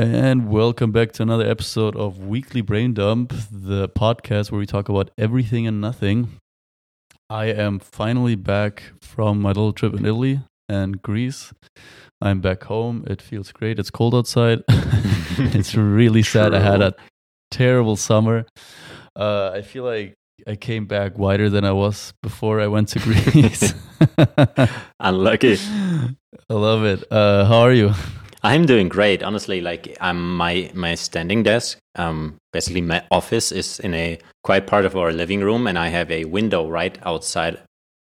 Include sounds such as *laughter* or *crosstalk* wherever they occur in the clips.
And welcome back to another episode of Weekly Brain Dump, the podcast where we talk about everything and nothing. I am finally back from my little trip in Italy and Greece. I'm back home. It feels great. It's cold outside. *laughs* it's really *laughs* sad. I had a terrible summer. Uh, I feel like I came back whiter than I was before I went to *laughs* Greece. Unlucky. I love it. Uh, how are you? I'm doing great. Honestly, like um, my my standing desk, um, basically my office is in a quiet part of our living room, and I have a window right outside,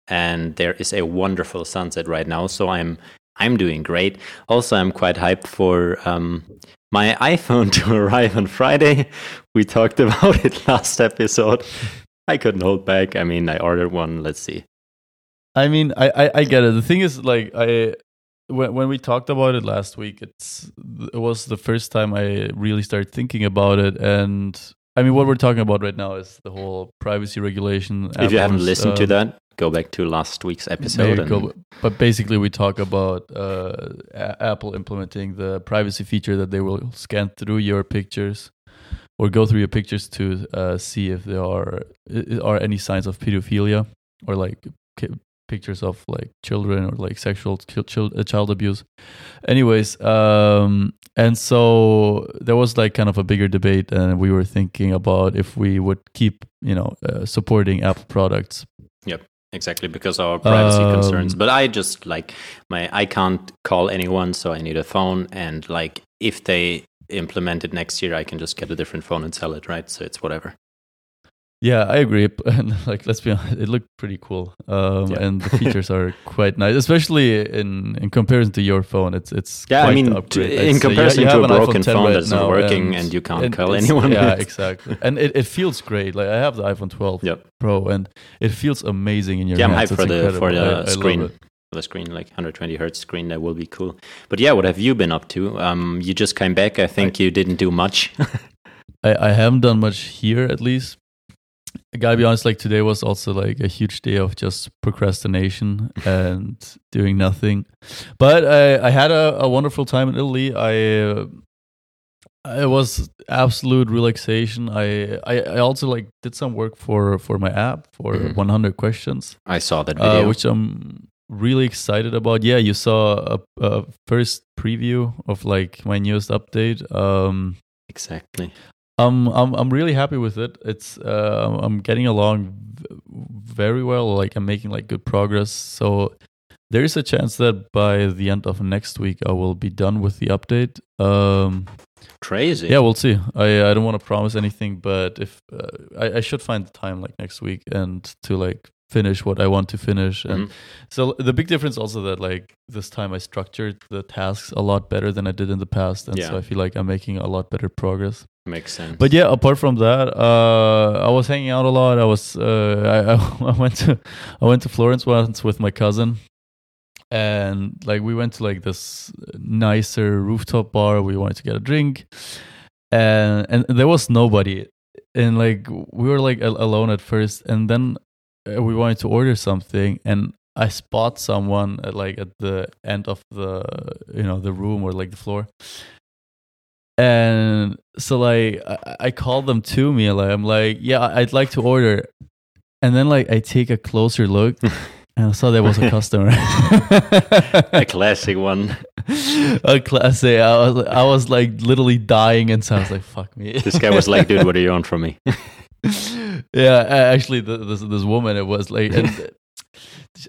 and there is a wonderful sunset right now. So I'm I'm doing great. Also, I'm quite hyped for um, my *laughs* iPhone to arrive on Friday. We talked about it *laughs* last episode. I couldn't hold back. I mean, I ordered one. Let's see. I mean, I, I, I get it. The thing is, like, I when when we talked about it last week, it's it was the first time I really started thinking about it, and I mean, what we're talking about right now is the whole privacy regulation. If you haven't listened um, to that, go back to last week's episode. Go, but basically, we talk about uh, Apple implementing the privacy feature that they will scan through your pictures or go through your pictures to uh, see if there are are any signs of pedophilia or like pictures of like children or like sexual child abuse. Anyways um and so there was like kind of a bigger debate and we were thinking about if we would keep you know uh, supporting apple products. Yep exactly because our privacy um, concerns. But i just like my i can't call anyone so i need a phone. And like if they implement it next year i can just get a different phone and sell it right? So it's whatever yeah, I agree. *laughs* And like, let's be honest, it looked pretty cool, um, yeah. and the *laughs* features are quite nice, especially in in comparison to your phone. It's it's yeah. I mean, in comparison to a broken phone right that's not working, and, and you can't and call anyone. Yeah, exactly. And it, it feels great. Like I have the iPhone 12 yep. Pro, and it feels amazing in your yeah. hands. I'm hyped for the for the I, screen. I the screen, like 120 hertz screen, that will be cool. But yeah, what have you been up to? Um, you just came back. I think I, you didn't do much. *laughs* I, I haven't done much here, at least I gotta be honest, like today was also like a huge day of just procrastination *laughs* and doing nothing. But I, I had a, a wonderful time in Italy. I uh, it was absolute relaxation. I, I, I also like did some work for for my app for mm-hmm. 100 questions. I saw that uh, video, uh, which I'm really excited about. Yeah, you saw a, a first preview of like my newest update. Um, exactly. Um, I'm I'm really happy with it. It's uh, I'm getting along very well. Like I'm making like good progress. So there is a chance that by the end of next week I will be done with the update. Um, Crazy. Yeah, we'll see. I I don't want to promise anything, but if uh, I I should find the time like next week and to like finish what I want to finish. And mm-hmm. so the big difference also that like this time I structured the tasks a lot better than I did in the past, and yeah. so I feel like I'm making a lot better progress. Makes sense. But yeah, apart from that, uh, I was hanging out a lot. I was uh, I, *laughs* I went to I went to Florence once with my cousin, and like we went to like this nicer rooftop bar. We wanted to get a drink, and and there was nobody, and like we were like alone at first, and then Uh, we wanted to order something, and I spot someone at like at the end of the you know the room or like the floor, and so like I, I called them to me like i'm like yeah i'd like to order. And then like i take a closer look *laughs* and i saw there was a customer. *laughs* A classic one. *laughs* A classic. I was i was like literally dying and so i was like fuck me. This guy was like dude what are you on from me yeah actually this this woman it was like and *laughs*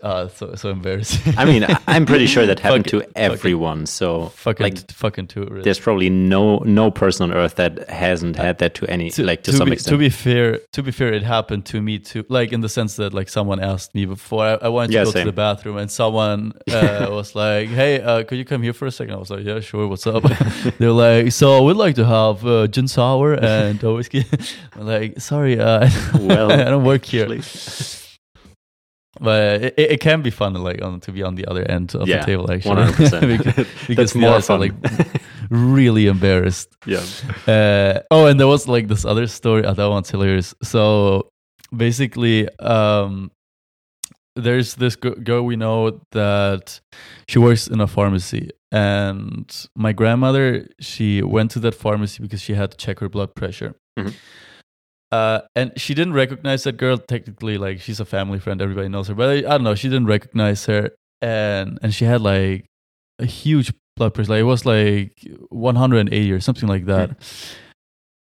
uh, so so embarrassing. I mean, I'm pretty sure that *laughs* happened to everyone. so fucking like, fucking to. Really. There's probably no no person on earth that hasn't had that to any to, like to, to some be, extent. To be fair, to be fair, it happened to me too. Like in the sense that like someone asked me before I, I wanted to yeah, go same. to the bathroom, and someone uh, was like, "Hey, uh, could you come here for a second? I was like, "Yeah, sure. What's up?" *laughs* They're like, "So we'd like to have uh, gin sour and whiskey." *laughs* I'm like, "Sorry, uh, well, I don't work here." But it, it can be fun to like on to be on the other end of yeah, the table actually. One hundred *laughs* because, because more fun. like really embarrassed. Yeah. Uh, oh and there was like this other story. Oh, that one's hilarious. So basically um there's this girl we know that she works in a pharmacy, and my grandmother she went to that pharmacy because she had to check her blood pressure. Mhm. Uh, and she didn't recognize that girl. Technically, like she's a family friend, everybody knows her. But I, I don't know, she didn't recognize her, and and she had like a huge blood pressure. Like it was like 180 or something like that.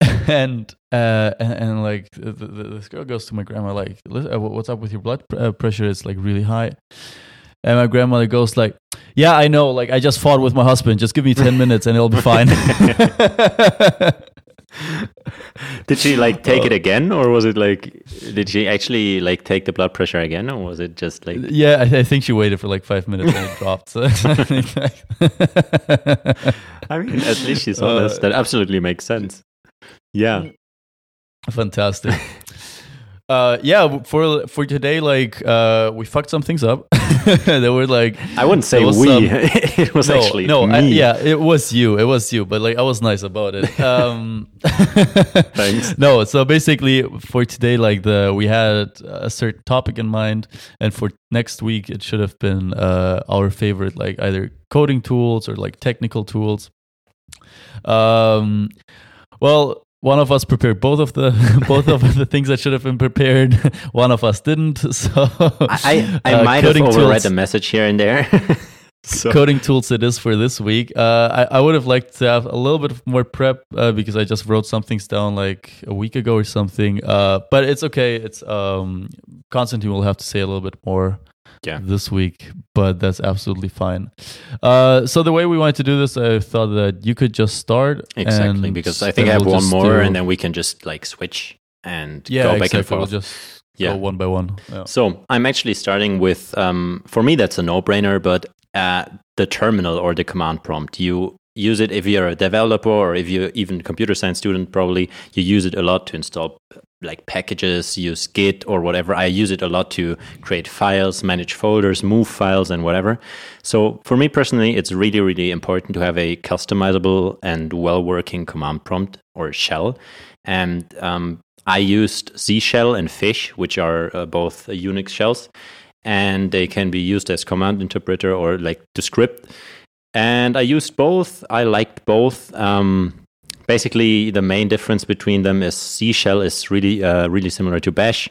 *laughs* and uh, and, and like the, the, this girl goes to my grandma like, uh, what's up with your blood pr- uh, pressure? It's like really high. And my grandmother goes like, "Yeah, I know. Like I just fought with my husband. Just give me 10 minutes and it'll be fine." *laughs* *laughs* *laughs* Did she like take it Uh, again, or was it like? Did she actually like take the blood pressure again, or was it just like? yeah, I, I think she waited for like five minutes and it dropped. So *laughs* I I mean, at least she's honest. Uh, that absolutely makes sense. Yeah. Fantastic. Uh, yeah, for for today, like uh, we fucked some things up. *laughs* they were like, I wouldn't say was we. some- *laughs* it was no, actually no. I, yeah, it was you, it was you, but like I was nice about it. *laughs* Um, Thanks. No, so basically for today, like the we had a certain topic in mind, and for next week it should have been uh, our favorite, like either coding tools or like technical tools. Um, well, one of us prepared both of the *laughs* both of the things that should have been prepared. *laughs* One of us didn't. *laughs* So I, I, I uh, might have overread tools- a message here and there. so, coding tools it is for this week. Uh, I, I would have liked to have a little bit more prep uh, because I just wrote some things down like a week ago or something. Uh, but it's okay. It's um, Constantine will have to say a little bit more Yeah. this week, but that's absolutely fine. Uh, so the way we wanted to do this, I thought that you could just start exactly, because I think I have one more, do- and then we can just like switch and yeah, go back exactly. and forth. We'll just Yeah. go one by one. Yeah. So I'm actually starting with, um, for me, that's a no-brainer, but uh, the terminal or the command prompt. You use it if you're a developer or if you're even a computer science student, probably you use it a lot to install like packages, use Git or whatever. I use it a lot to create files, manage folders, move files, and whatever. So for me personally, it's really, really important to have a customizable and well-working command prompt or shell. And um, I used Z shell and Fish, which are uh, both uh, Unix shells, and they can be used as command interpreter or like the script. And I used both. I liked both. Um, basically, the main difference between them is Z shell is really, uh, really similar to Bash.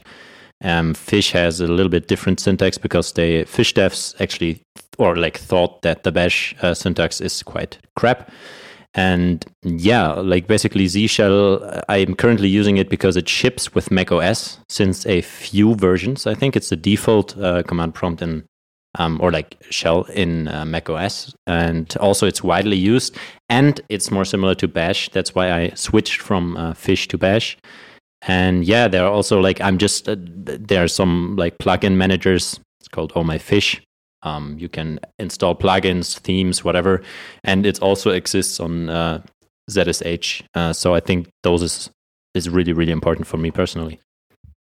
Um, Fish has a little bit different syntax because they Fish devs actually or like thought that the Bash uh, syntax is quite crap. And yeah, like basically Z Shell, uh, I'm currently using it because it ships with Mac OS since a few versions. I think it's the default uh, command prompt in, um, or like shell in uh, Mac OS. And also it's widely used and it's more similar to Bash. That's why I switched from uh, Fish to Bash. And yeah, there are also like, I'm just, uh, there are some like plugin managers. It's called Oh My Fish. Um, you can install plugins, themes, whatever, and it also exists on uh, ZSH. Uh, so I think those is is really really important for me personally.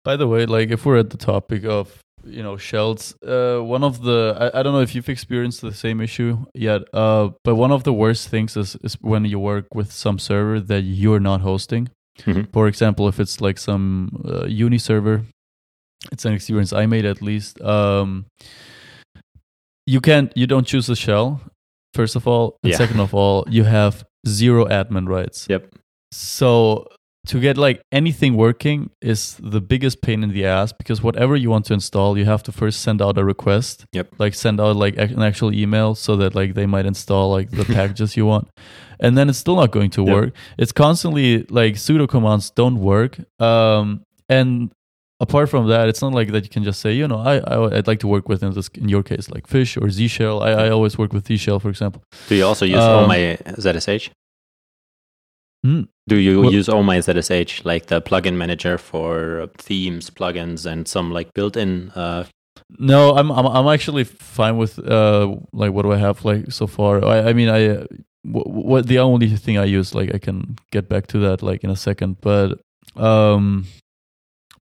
By the way, like if we're at the topic of you know shells, uh, one of the I, I don't know if you've experienced the same issue yet, uh, but one of the worst things is, is when you work with some server that you're not hosting. Mhm. For example, if it's like some uh, uni server, it's an experience I made at least. Um, you can't, you don't choose a shell. First of all, and Yeah. second of all, you have zero admin rights. Yep. So to get like anything working is the biggest pain in the ass because whatever you want to install, you have to first send out a request. Yep. Like send out like an actual email so that like they might install like the *laughs* packages you want. And then it's still not going to Yep. work. It's constantly like sudo commands don't work. Um and apart from that, it's not like that you can just say, you know, I, I would like to work with in this in your case like fish or Z shell. I, I always work with Z shell, for example. Do you also use Um, Oh My ZSH? Hmm. Do you What- use Oh My ZSH like the plugin manager for themes, plugins, and some like built-in? Uh, No, I'm I'm I'm actually fine with uh like what do I have like so far. I I mean I uh, wh- what the only thing I use like I can get back to that like in a second, but um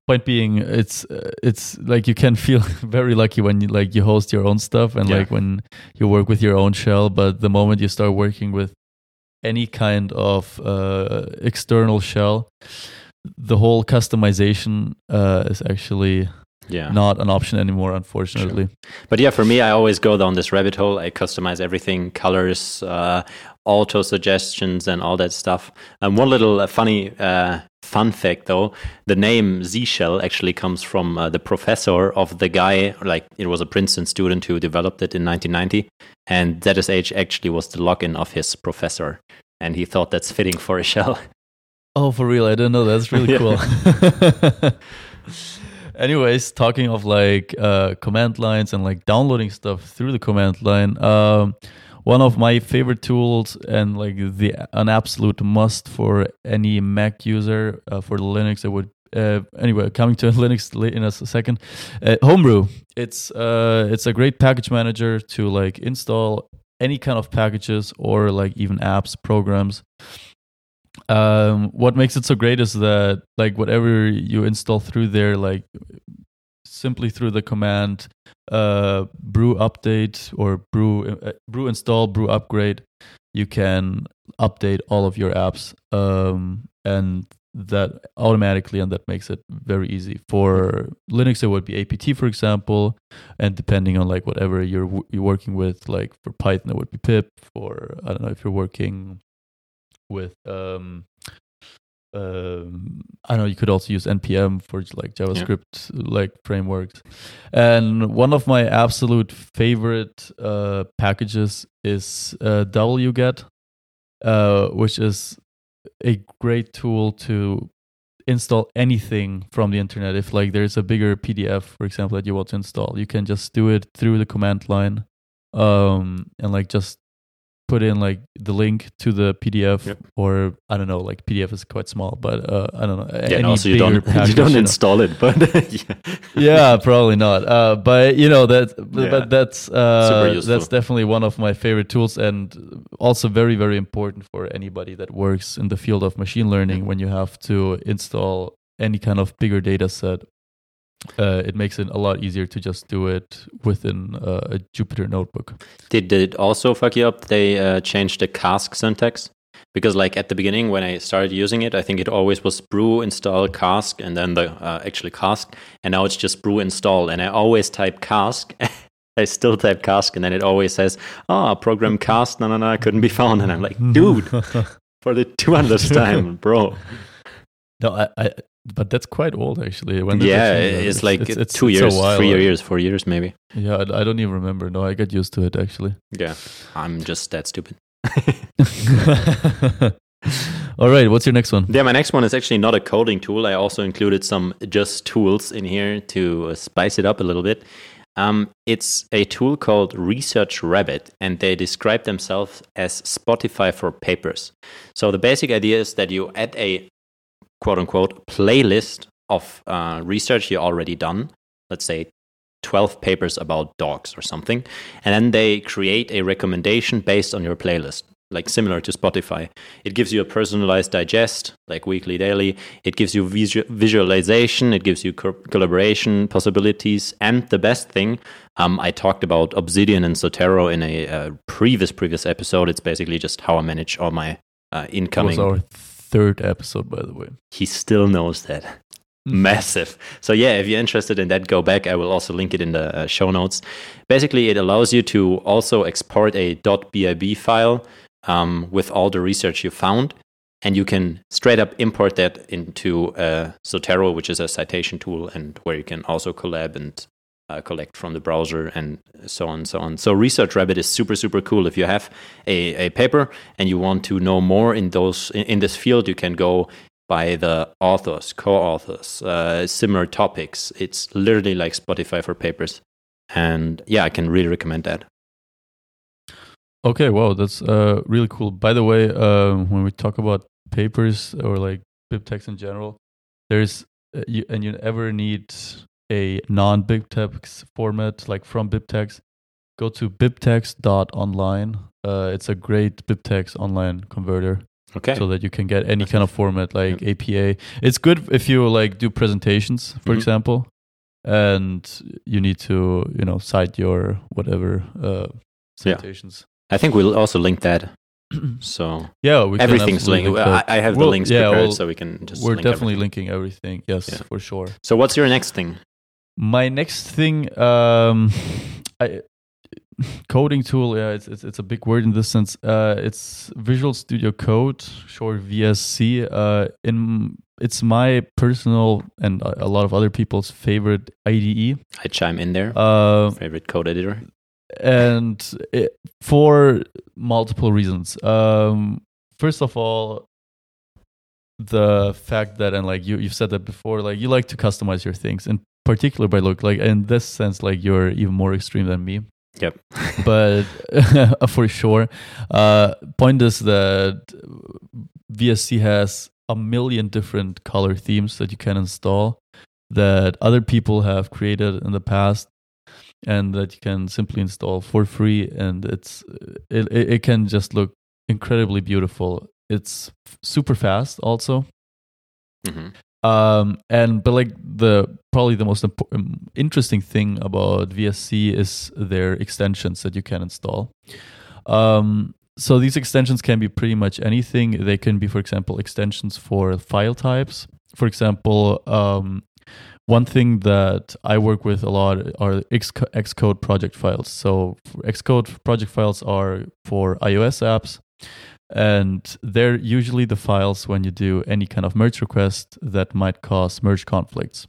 point being it's uh, it's like you can feel *laughs* very lucky when you like you host your own stuff and Yeah. like when you work with your own shell, but the moment you start working with any kind of uh external shell, the whole customization uh is actually Yeah. not an option anymore, unfortunately. But yeah, for me, I always go down this rabbit hole. I customize everything, colors, uh, auto suggestions, and all that stuff. And one little uh, funny uh, fun fact, though, the name Z Shell actually comes from uh, the professor of the guy. Like it was a Princeton student who developed it in 1990, and ZSH actually was the login of his professor, and he thought that's fitting for a shell. Oh, for real? I didn't know. That's really *laughs* cool. *laughs* Anyways, talking of like uh, command lines and like downloading stuff through the command line, um, one of my favorite tools and like the an absolute must for any Mac user uh, for the Linux, it would uh, anyway coming to *laughs* Linux in a second. Uh, Homebrew, it's uh, it's a great package manager to like install any kind of packages or like even apps, programs. Um what makes it so great is that like whatever you install through there like simply through the command uh brew update or brew uh, brew install brew upgrade you can update all of your apps um and that automatically and that makes it very easy. For linux it would be apt for example and depending on like whatever you're you're working with like for python it would be pip. For i don't know if you're working with um um i don't know you could also use npm for like javascript like frameworks. And one of my absolute favorite uh packages is uh wget uh which is a great tool to install anything from the internet. If like there's a bigger pdf for example that you want to install you can just do it through the command line um and like just put in like the link to the pdf Yep. or i don't know like pdf is quite small but uh i don't know Yeah, any also *laughs* you don't you don't install it, but *laughs* yeah. yeah probably not uh but you know that Yeah. but that's uh that's definitely one of my favorite tools and also very very important for anybody that works in the field of machine learning when you have to install any kind of bigger data set uh, it makes it a lot easier to just do it within uh, a Jupyter notebook. Did it also fuck you up? They uh, changed the cask syntax because, like at the beginning when I started using it, I think it always was brew install cask and then the uh, actually cask, and now it's just brew install, and I always type cask. *laughs* I still type cask, and then it always says, "Ah, program cask, no, no, no, couldn't be found," and I'm like, "Dude, *laughs* for the 200th time, bro." no, I, I, but that's quite old actually. When Yeah, it's like it's, it's, two it's years, while, three years, four years, maybe. Yeah, I, I don't even remember. No, I got used to it actually. Yeah, I'm just that stupid. *laughs* *laughs* All right, what's your next one? Yeah, my next one is actually not a coding tool. I also included some just tools in here to uh, spice it up a little bit. Um, it's a tool called Research Rabbit, and they describe themselves as Spotify for papers. So the basic idea is that you add a quote unquote playlist of uh, research you already done. Let's say 12 papers about dogs or something. And then they create a recommendation based on your playlist, like similar to Spotify. It gives you a personalized digest, like weekly, daily. It gives you visu- visualization. It gives you co- collaboration possibilities. And the best thing, um, I talked about Obsidian and Zotero in a uh, previous previous episode. It's basically just how I manage all my uh, incoming. Third episode, by the way. he still knows that. Massive. So yeah if you're interested in that go back. I will also link it in the uh, show notes. Basically it allows you to also export a .bib file um, with all the research you found and you can straight up import that into uh, zotero which is a citation tool and where you can also collab and uh, collect from the browser and so on and so on so research rabbit is super super cool if you have a, a paper and you want to know more in those in, in this field you can go by the authors, co-authors, uh, similar topics. It's literally like Spotify for papers, and yeah, I can really recommend that. Okay, wow, that's uh, really cool. By the way, um, when we talk about papers or like BibTeX in general, there's uh, you, and you ever need a non-BibTeX format like from BibTeX, go to bibtex.online. Uh, it's a great BibTeX online converter. Okay, so that you can get any kind of format like APA. It's good if you like do presentations, for Mhm. example, and you need to you know cite your whatever uh, Yeah. citations. I think we'll also link that. *clears throat* So yeah, we everything's linked. link I. I have the Well, links yeah, prepared, well, so we can just. We're link definitely everything. linking everything. Yes, Yeah. for sure. So what's your next thing? My next thing, um, *laughs* I, coding tool. Yeah, it's, it's, it's a big word in this sense. Uh, it's Visual Studio Code, short VSC. Uh, in it's my personal and a lot of other people's favorite IDE. I chime in there. Uh, favorite code editor. And it, for multiple reasons. Um, first of all, the fact that and like you you've said that before, like you like to customize your things, in particular by look. Like in this sense, like you're even more extreme than me. Yep. *laughs* but *laughs* for sure, uh, point is that VSC has a million different color themes that you can install that other people have created in the past and that you can simply install for free and it's it, it can just look incredibly beautiful it's super fast also mm-hmm. Um and but like the probably the most um, interesting thing about vsc is their extensions that you can install. Um so these extensions can be pretty much anything. They can be for example extensions for file types. For example um one thing that I work with a lot are Xcode project files. So Xcode project files are for iOS apps, and they're usually the files when you do any kind of merge request that might cause merge conflicts.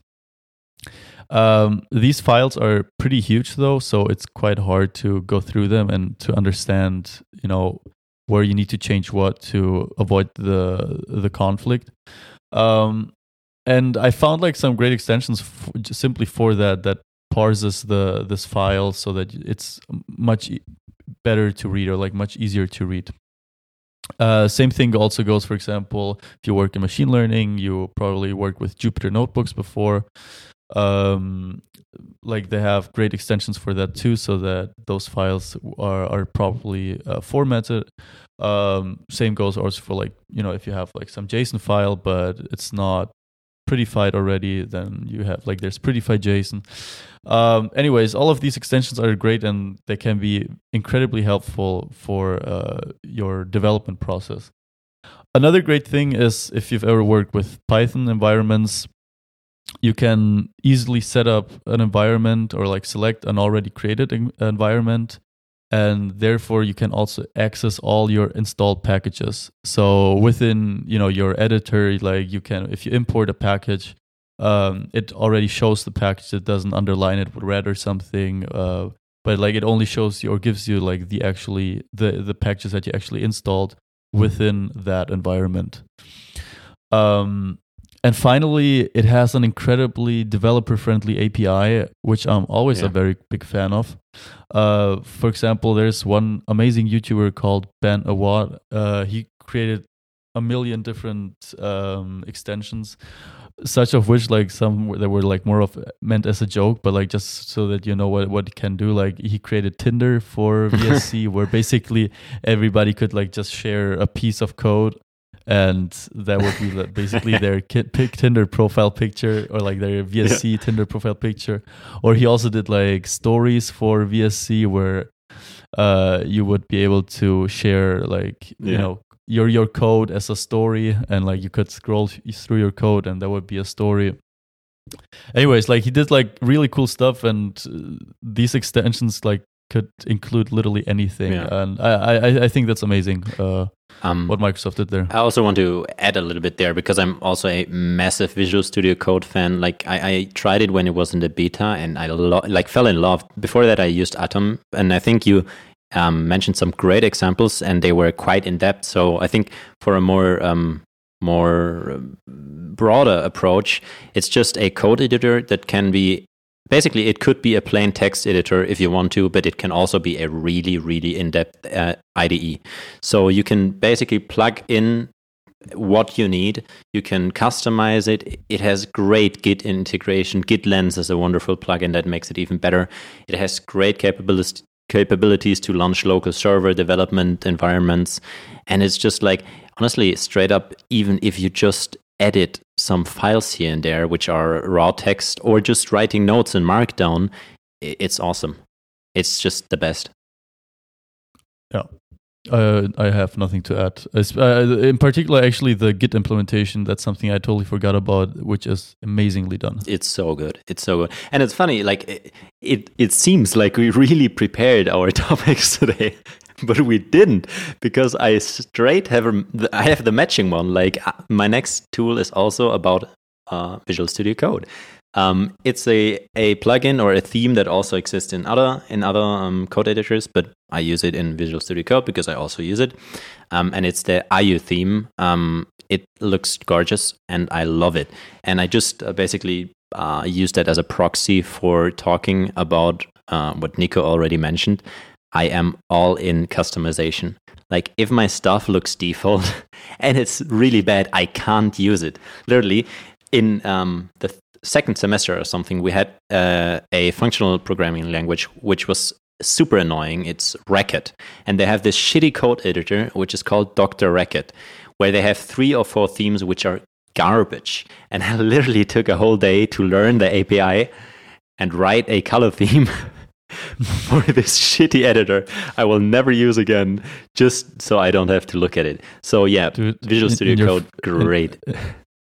Um, these files are pretty huge though, so it's quite hard to go through them and to understand, you know, where you need to change what to avoid the the conflict. Um, and I found like some great extensions f- simply for that that parses the this file so that it's much better to read or like much easier to read. Uh, same thing also goes, for example, if you work in machine learning, you probably worked with Jupyter notebooks before. Um, like they have great extensions for that too, so that those files are are properly uh, formatted. Um, same goes also for like you know if you have like some JSON file, but it's not prettyfied already, then you have like there's prettyfied JSON. Um, anyways, all of these extensions are great and they can be incredibly helpful for uh, your development process. Another great thing is if you've ever worked with Python environments, you can easily set up an environment or like select an already created environment and therefore you can also access all your installed packages. So within you know your editor like you can if you import a package um, it already shows the package. It doesn't underline it with red or something uh, but like it only shows you or gives you like the actually the the packages that you actually installed within that environment. Um, and finally, it has an incredibly developer friendly API, which I'm always yeah. a very big fan of. Uh, for example, there's one amazing YouTuber called Ben Awad. Uh, he created a million different um, extensions, such of which like some that were like more of meant as a joke, but like just so that you know what what it can do. Like he created Tinder for *laughs* VSC, where basically everybody could like just share a piece of code and that would be basically their *laughs* pick Tinder profile picture or like their VSC yeah. Tinder profile picture. Or he also did like stories for VSC where uh, you would be able to share like yeah. you know your your code as a story and like you could scroll through your code and that would be a story anyways like he did like really cool stuff and uh, these extensions like could include literally anything yeah. and I, I i think that's amazing uh um, what Microsoft did there. I also want to add a little bit there because I'm also a massive Visual Studio Code fan. Like I, I tried it when it was in the beta, and I lo- like fell in love. Before that, I used Atom, and I think you um, mentioned some great examples, and they were quite in depth. So I think for a more um, more um, broader approach, it's just a code editor that can be basically it could be a plain text editor if you want to but it can also be a really really in-depth uh, ide so you can basically plug in what you need. You can customize it. It has great git integration. Git lens is a wonderful plugin that makes it even better. It has great capabilities capabilities to launch local server development environments. And it's just like honestly straight up even if you just edit some files here and there, which are raw text, or just writing notes in Markdown, it's awesome. It's just the best. Yeah. Uh, I have nothing to add. Uh, in particular, actually, the Git implementation, that's something I totally forgot about, which is amazingly done. It's so good. It's so good. And it's funny, like it, it, it seems like we really prepared our *laughs* topics today, *laughs* but we didn't because I straight have a, I have the matching one. Like uh, my next tool is also about uh, Visual Studio Code. Um, it's a, a plugin or a theme that also exists in other in other um, code editors, but I use it in Visual Studio Code because I also use it. Um, and it's the Ayu theme. Um, it looks gorgeous, and I love it. And I just uh, basically uh, use that as a proxy for talking about uh, what Nico already mentioned. I am all in customization. Like if my stuff looks default *laughs* and it's really bad, I can't use it. Literally, in um, the th- second semester or something, we had uh, a functional programming language which was super annoying. It's Racket, and they have this shitty code editor which is called Doctor Racket, where they have three or four themes which are garbage. And *laughs* I literally took a whole day to learn the API and write a color theme. *laughs* *laughs* for this shitty editor I will never use again just so I don't have to look at it. So yeah, Dude, Visual Studio your Code f- *laughs* in- great.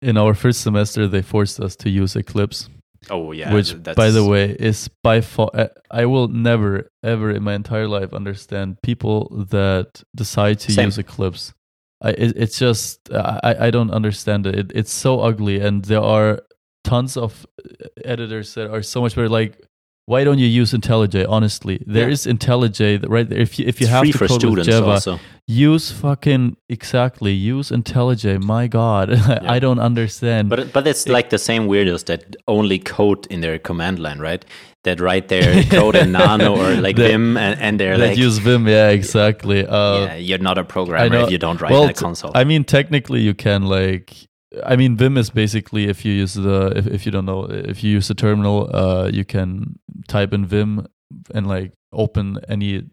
In our first semester, they forced us to use Eclipse, oh yeah, which, by the way, is by far. I- I will never, ever in my entire life understand people that decide to Same. use Eclipse. I, it, it's just, I, I don't understand it. it. It's so ugly, and there are tons of uh, editors that are so much better. Like, why don't you use IntelliJ? Honestly, there Yeah. is IntelliJ right there. If you if you It's have to code with Java, also. use fucking exactly use IntelliJ. My God, *laughs* I don't understand. But but it's like the same weirdos that only code in their command line, right? That write their *laughs* code in Nano or like That- Vim, and, and they're that like, use Vim, yeah, exactly. Uh, yeah, you're not a programmer if you don't write well, in a console. I mean, technically, you can like. I mean, Vim is basically if you use the if, if you don't know if you use the terminal, uh, you can type in Vim and like open any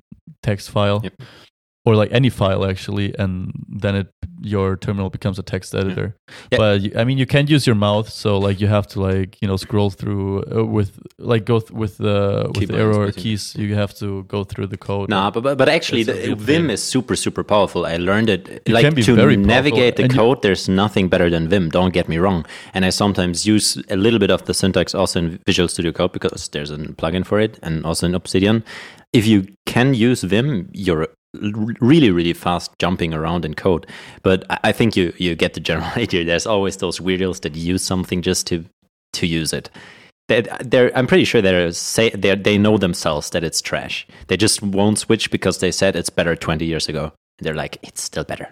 text file Yep. Or like any file actually, and then it your terminal becomes a text editor. Yeah. But you, I mean, you can't use your mouth, so like you have to like you know scroll through uh, with like go th- with the with the arrow or keys. You have to go through the code. Nah, but, but but actually, the, Vim is super super powerful. I learned it It like can be to very powerful, navigate the and you- code. there's nothing better than Vim. Don't get me wrong. And I sometimes use a little bit of the syntax also in Visual Studio Code because there's a plugin for it, and also in Obsidian. If you can use Vim, you're really really fast jumping around in code. But I- think you you get the general *laughs* idea. There's always those weirdos that use something just to to use it. That they're, I'm pretty sure they're say they they know themselves that it's trash. They just won't switch because they said it's better 20 years ago. They're like, it's still better.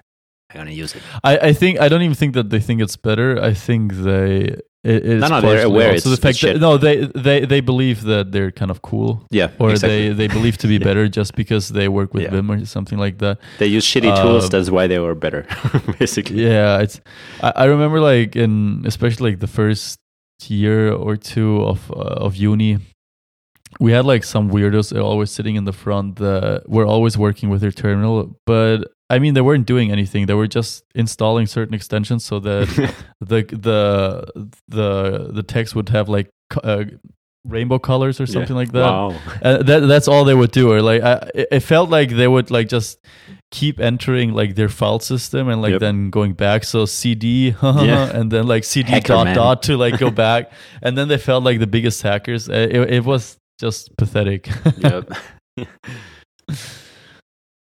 I'm gonna use it. I, I think I don't even think that they think it's better. I think they it, it's No, no, they're aware it's- the fact that no they they they believe that they're kind of cool Yeah, or exactly. they they believe to be *laughs* better just because they work with Yeah. Vim or something like that. They use shitty tools. Um, That's why they were better, *laughs* basically. Yeah, it's I, I remember like in especially like the first year or two of uh, of uni we had like some weirdos always sitting in the front that were always working with their terminal but I mean they weren't doing anything they were just installing certain extensions so that *laughs* the the the the text would have like uh, rainbow colors or something like that Wow. uh, that that's all they would do or like I, it- it felt like they would like just keep entering like their file system and like Yep. then going back so cd *laughs* Yeah. and then like cd Hacker dot man. dot to like go *laughs* back and then they felt like the biggest hackers Uh, it, it was just pathetic Yep.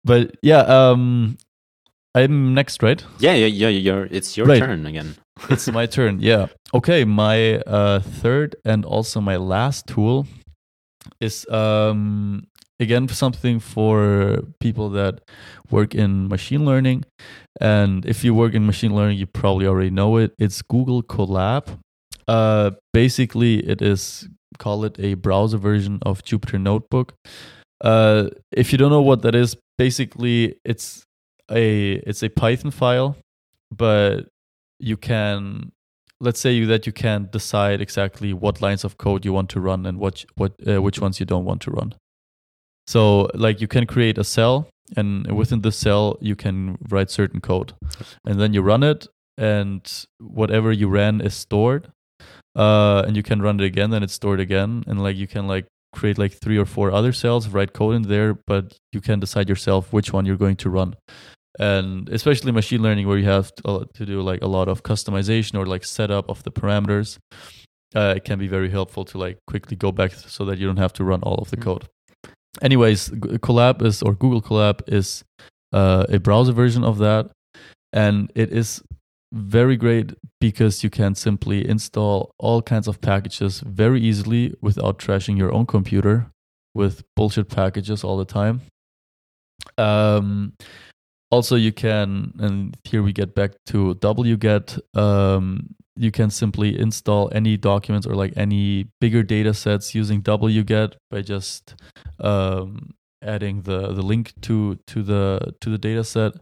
But yeah um i'm next right Yeah, yeah, yeah. You're, it's your Right. turn again. *laughs* it's my turn. Yeah. Okay. My uh, third and also my last tool is um, again something for people that work in machine learning. And if you work in machine learning, you probably already know it. It's Google Colab. Uh, basically, it is call it a browser version of Jupyter Notebook. Uh, if you don't know what that is, basically it's a it's a Python file, but you can let's say you, that you can decide exactly what lines of code you want to run and what what uh, which ones you don't want to run. So like you can create a cell and within the cell you can write certain code and then you run it and whatever you ran is stored uh, and you can run it again then it's stored again and like you can like create like three or four other cells, write code in there, but you can decide yourself which one you're going to run. And especially machine learning, where you have to, uh, to do like a lot of customization or like setup of the parameters, uh, it can be very helpful to like quickly go back so that you don't have to run all of the Mm. code. Anyways, Colab is or Google Colab is uh, a browser version of that, and it is very great because you can simply install all kinds of packages very easily without trashing your own computer with bullshit packages all the time. Um, also, you can, and here we get back to wget. Um, you can simply install any documents or like any bigger data sets using wget by just um, adding the the link to to the to the data set.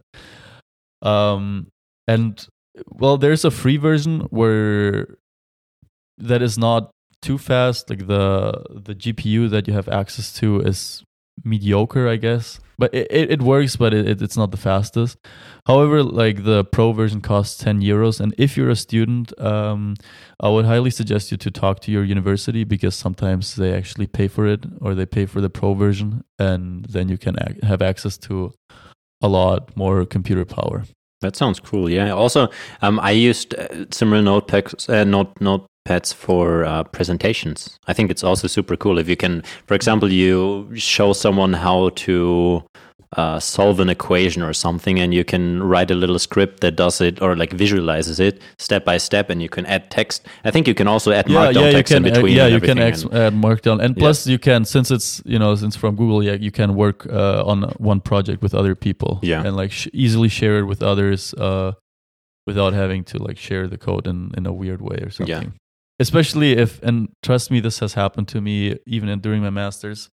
Um, and well, there's a free version where that is not too fast. Like the the GPU that you have access to is mediocre, I guess. But it, it, it works, but it, it, it's not the fastest. However, like the pro version costs 10 euros. And if you're a student, um, I would highly suggest you to talk to your university because sometimes they actually pay for it or they pay for the pro version. And then you can ac- have access to a lot more computer power. That sounds cool. Yeah. Also, um, I used uh, similar notepads, uh, note notepads for uh, presentations. I think it's also super cool if you can, for example, you show someone how to uh, solve an equation or something, and you can write a little script that does it or like visualizes it step by step, and you can add text. I think you can also add markdown you text can, in uh, between. yeah, and you can ex- add markdown, and Yeah. plus you can since it's you know since from Google, yeah, you can work uh, on one project with other people, Yeah. and like sh- easily share it with others uh, without having to like share the code in in a weird way or something. Yeah. Especially if, and trust me, this has happened to me even in, during my masters.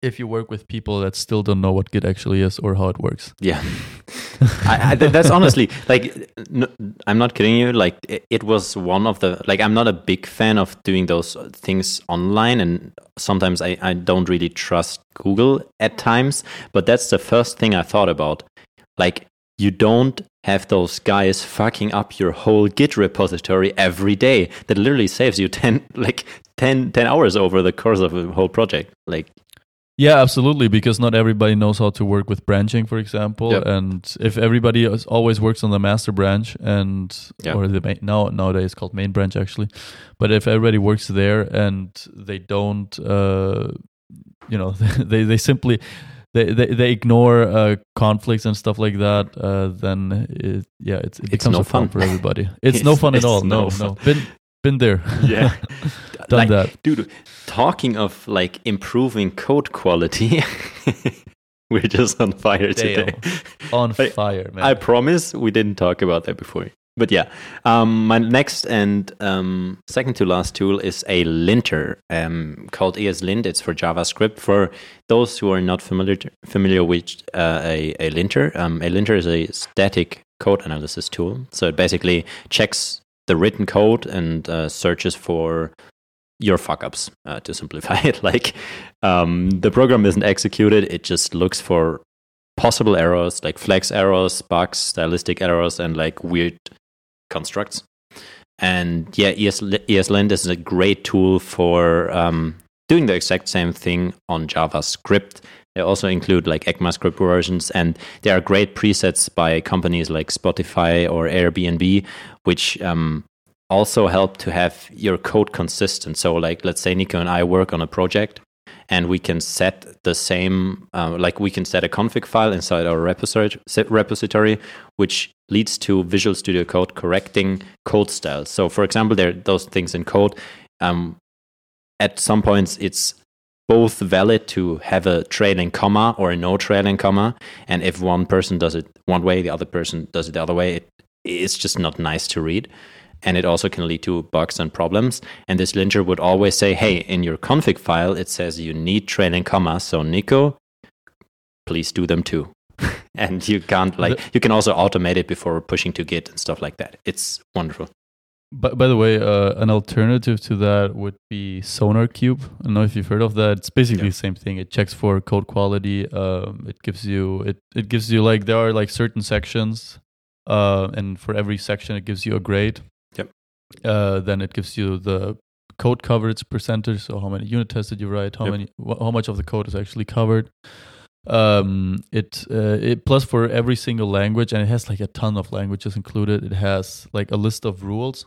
If you work with people that still don't know what Git actually is or how it works, Yeah, *laughs* I, I, that's honestly like I'm not kidding you. Like it, it was one of the like I'm not a big fan of doing those things online, and sometimes I I don't really trust Google at times. But that's the first thing I thought about. Like you don't have those guys fucking up your whole Git repository every day. That literally saves you *laughs* ten like 10, 10 hours over the course of a whole project. Like Yeah, absolutely. Because not everybody knows how to work with branching, for example. Yep. And if everybody is- always works on the master branch and Yeah. or the main, now nowadays called main branch actually, but if everybody works there and they don't, uh, you know, *laughs* they they simply. They, they, they ignore uh, conflicts and stuff like that. Uh, then it, yeah, it's, it It's becomes no a fun. for everybody. *laughs* It's, no It's- fun at all. no No, no. Been been there. Yeah. *laughs* done Like, that. dude talking of like improving code quality *laughs* we're just on fire today On fire, man. i promise we didn't talk about that before but yeah um, my next and um, second to last tool is a linter um, called ESLint. It's for JavaScript. For those who are not familiar familiar with uh, a, a linter, um, a linter is a static code analysis tool. So it basically checks the written code and uh, searches for your fuck ups uh, to simplify *laughs* it like um, the program isn't executed. It just looks for possible errors like flex errors bugs stylistic errors and like weird constructs. And yeah ES, ESLint is a great tool for um, doing the exact same thing on javascript. They also include like ECMAScript versions, and there are great presets by companies like Spotify or Airbnb, which um, also help to have your code consistent. So, like, let's say Nico and I work on a project, and we can set the same, uh, like, we can set a config file inside our repository, which leads to Visual Studio Code correcting code styles. So, for example, there are those things in code. Um, at some points, it's both valid to have a trailing comma or a no trailing comma. And if one person does it one way, the other person does it the other way, it, it's just not nice to read. And it also can lead to bugs and problems. And this linter would always say, hey, in your config file, it says you need trailing commas. So, Nico, please do them too. *laughs* and you can't, like, you can also automate it before pushing to Git and stuff like that. It's wonderful. But by the way, uh, an alternative to that would be SonarQube. I don't know if you've heard of that. It's basically Yeah. the same thing. It checks for code quality. Um, it gives you it. It gives you like there are like certain sections, uh, and for every section it gives you a grade. Uh, then it gives you the code coverage percentage. So how many unit tests did you write? How Yep. many? Wh- how much of the code is actually covered? Um, it uh, it plus for every single language, and it has like a ton of languages included. It has like a list of rules,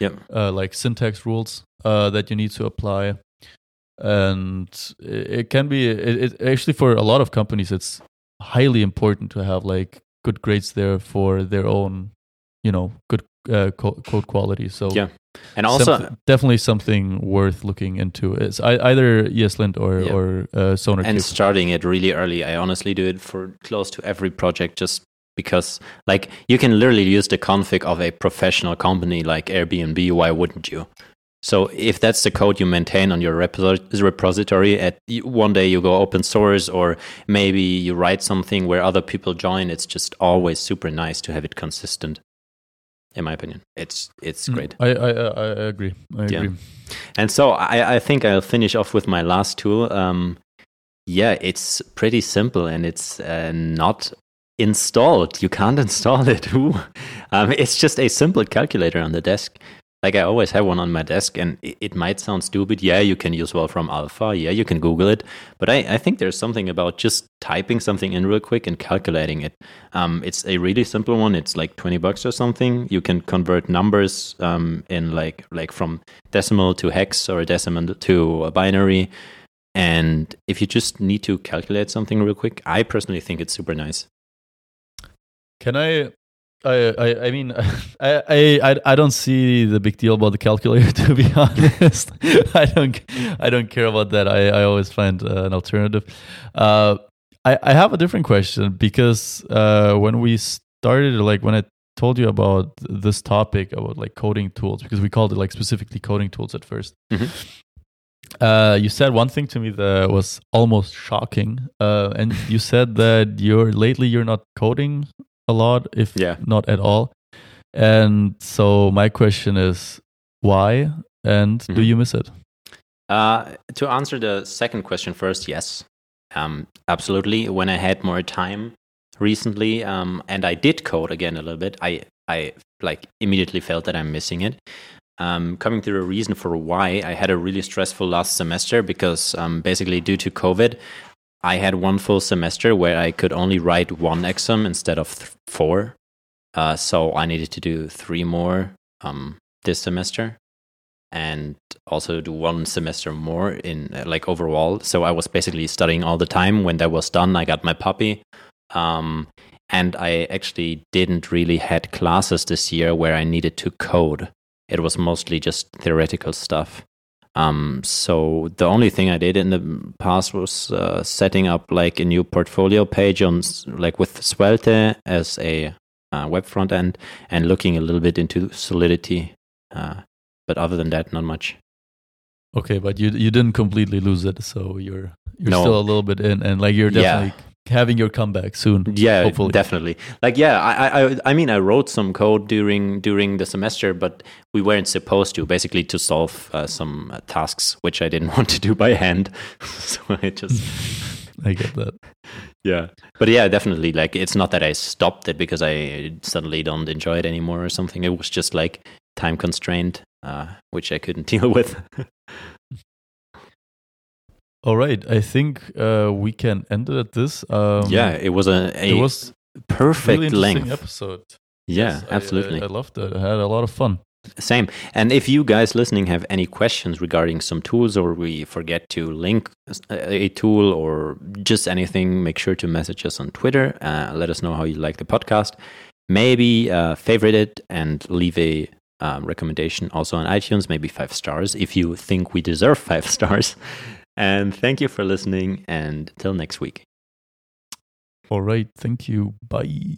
Yep. uh, like syntax rules uh, that you need to apply, and it, it can be. It, it actually for a lot of companies, it's highly important to have like good grades there for their own, you know, good uh, code quality. So Yeah. And also, Someth- definitely something worth looking into. It's I, either ESLint or Yeah. or uh, SonarQube. and starting it really early. I honestly do it for close to every project just because like you can literally use the config of a professional company like Airbnb. Why wouldn't you? So if that's the code you maintain on your repository, at one day you go open source, or maybe you write something where other people join, it's just always super nice to have it consistent. In my opinion, it's it's Mm, great. I I I, I agree. I Yeah. agree. And so I, I think I'll finish off with my last tool. Um, yeah, it's pretty simple and it's uh, not installed. You can't *laughs* install it. Ooh. Um, it's just a simple calculator on the desk. Like I always have one on my desk, and it, might sound stupid. Yeah, you can use Wolfram Alpha. Yeah, you can Google it. But I, I think there's something about just typing something in real quick and calculating it. Um, it's a really simple one. It's like 20 bucks or something. You can convert numbers um, in like like from decimal to hex or decimal to a binary. And if you just need to calculate something real quick, I personally think it's super nice. Can I? I I, I mean, *laughs* I, I I I don't see the big deal about the calculator. *laughs* To be honest, I don't I don't care about that. I I always find uh, an alternative. Uh, I I have a different question because uh, when we started, like when I told you about this topic about like coding tools, because we called it like specifically coding tools at 1st Mhm. Uh, you said one thing to me that was almost shocking, uh, and you said that you're lately you're not coding a lot, if Yeah. not at all. And so my question is, why? And do Mhm. you miss it? Uh, to answer the second question first, yes, um, absolutely. When I had more time recently, um, and I did code again a little bit, I I like immediately felt that I'm missing it. Um, coming to the reason for why I had a really stressful last semester because um, basically due to COVID, I had one full semester where I could only write one exam instead of four. Uh, so I needed to do three more um, this semester and also do one semester more in uh, like overall. So I was basically studying all the time. When that was done, I got my puppy. Um, and I actually didn't really had classes this year where I needed to code. It was mostly just theoretical stuff. Um, so the only thing I did in the past was uh, setting up like a new portfolio page on like with Svelte as a uh, web front end and looking a little bit into Solidity. Uh, but other than that, not much. Okay, but you you didn't completely lose it, so you're you're No. still a little bit in, and like you're Yeah. Having your comeback soon. Yeah, hopefully. definitely. Like, yeah, I, I, I mean, I wrote some code during during the semester, but we weren't supposed to. Basically, to solve uh, some uh, tasks which I didn't *laughs* want to do by hand. *laughs* so I just, *laughs* I get that. yeah. But yeah, definitely. Like, it's not that I stopped it because I suddenly don't enjoy it anymore or something. It was just like time constrained, uh, which I couldn't deal with. All right, I think uh, we can end it at this. Um, yeah, it was a, a it was perfect really length. episode. yeah, Yes, absolutely. I, I loved it. I had a lot of fun. Same. And if you guys listening have any questions regarding some tools or we forget to link a a tool or just anything, make sure to message us on Twitter. Uh, let us know how you like the podcast. Maybe uh, favorite it and leave a um, recommendation also on iTunes, maybe five stars if you think we deserve five *laughs* stars. And thank you for listening. And till next week. All right, thank you. Bye.